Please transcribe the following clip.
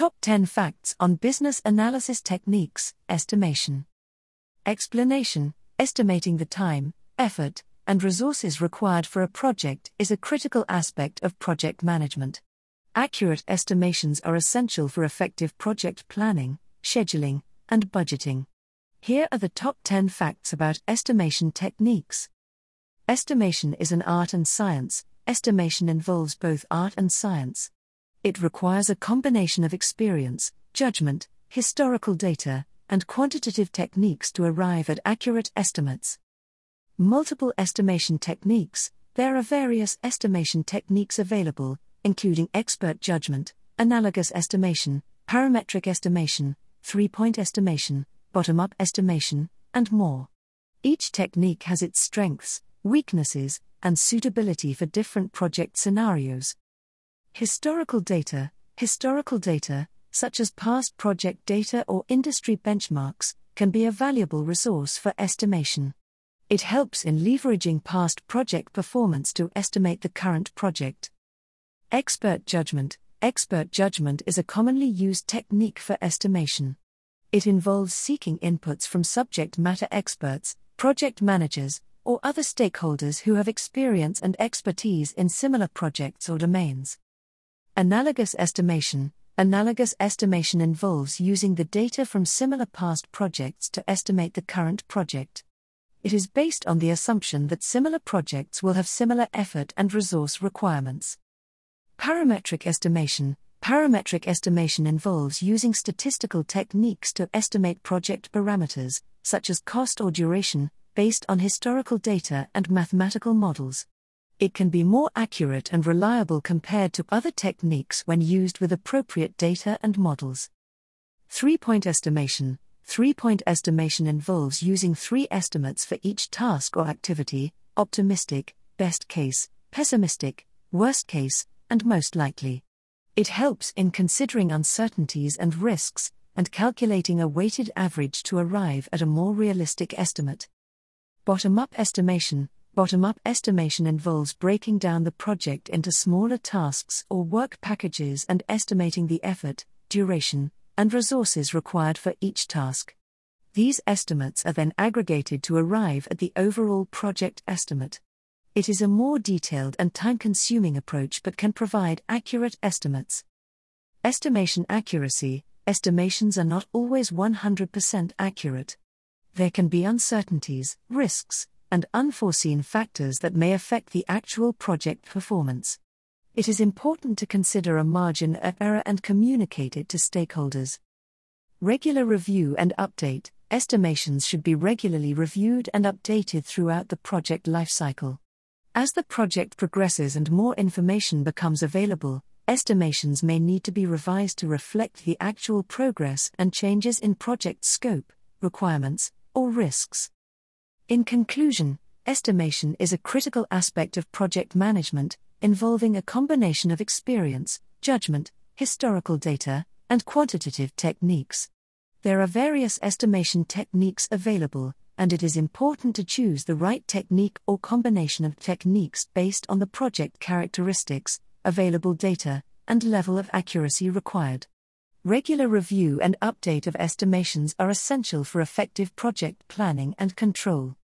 Top 10 Facts on Business Analysis Techniques Estimation. Explanation Estimating the time, effort, and resources required for a project is a critical aspect of project management. Accurate estimations are essential for effective project planning, scheduling, and budgeting. Here are the top 10 facts about estimation techniques. Estimation is an art and science, estimation involves both art and science. It requires a combination of experience, judgment, historical data, and quantitative techniques to arrive at accurate estimates. Multiple estimation techniques There are various estimation techniques available, including expert judgment, analogous estimation, parametric estimation, three point estimation, bottom up estimation, and more. Each technique has its strengths, weaknesses, and suitability for different project scenarios. Historical data Historical data, such as past project data or industry benchmarks, can be a valuable resource for estimation. It helps in leveraging past project performance to estimate the current project. Expert judgment Expert judgment is a commonly used technique for estimation. It involves seeking inputs from subject matter experts, project managers, or other stakeholders who have experience and expertise in similar projects or domains. Analogous estimation Analogous estimation involves using the data from similar past projects to estimate the current project. It is based on the assumption that similar projects will have similar effort and resource requirements. Parametric estimation Parametric estimation involves using statistical techniques to estimate project parameters, such as cost or duration, based on historical data and mathematical models it can be more accurate and reliable compared to other techniques when used with appropriate data and models. Three point estimation Three point estimation involves using three estimates for each task or activity optimistic, best case, pessimistic, worst case, and most likely. It helps in considering uncertainties and risks, and calculating a weighted average to arrive at a more realistic estimate. Bottom up estimation Bottom up estimation involves breaking down the project into smaller tasks or work packages and estimating the effort, duration, and resources required for each task. These estimates are then aggregated to arrive at the overall project estimate. It is a more detailed and time consuming approach but can provide accurate estimates. Estimation accuracy Estimations are not always 100% accurate. There can be uncertainties, risks, and unforeseen factors that may affect the actual project performance. It is important to consider a margin of error and communicate it to stakeholders. Regular review and update estimations should be regularly reviewed and updated throughout the project lifecycle. As the project progresses and more information becomes available, estimations may need to be revised to reflect the actual progress and changes in project scope, requirements, or risks. In conclusion, estimation is a critical aspect of project management, involving a combination of experience, judgment, historical data, and quantitative techniques. There are various estimation techniques available, and it is important to choose the right technique or combination of techniques based on the project characteristics, available data, and level of accuracy required. Regular review and update of estimations are essential for effective project planning and control.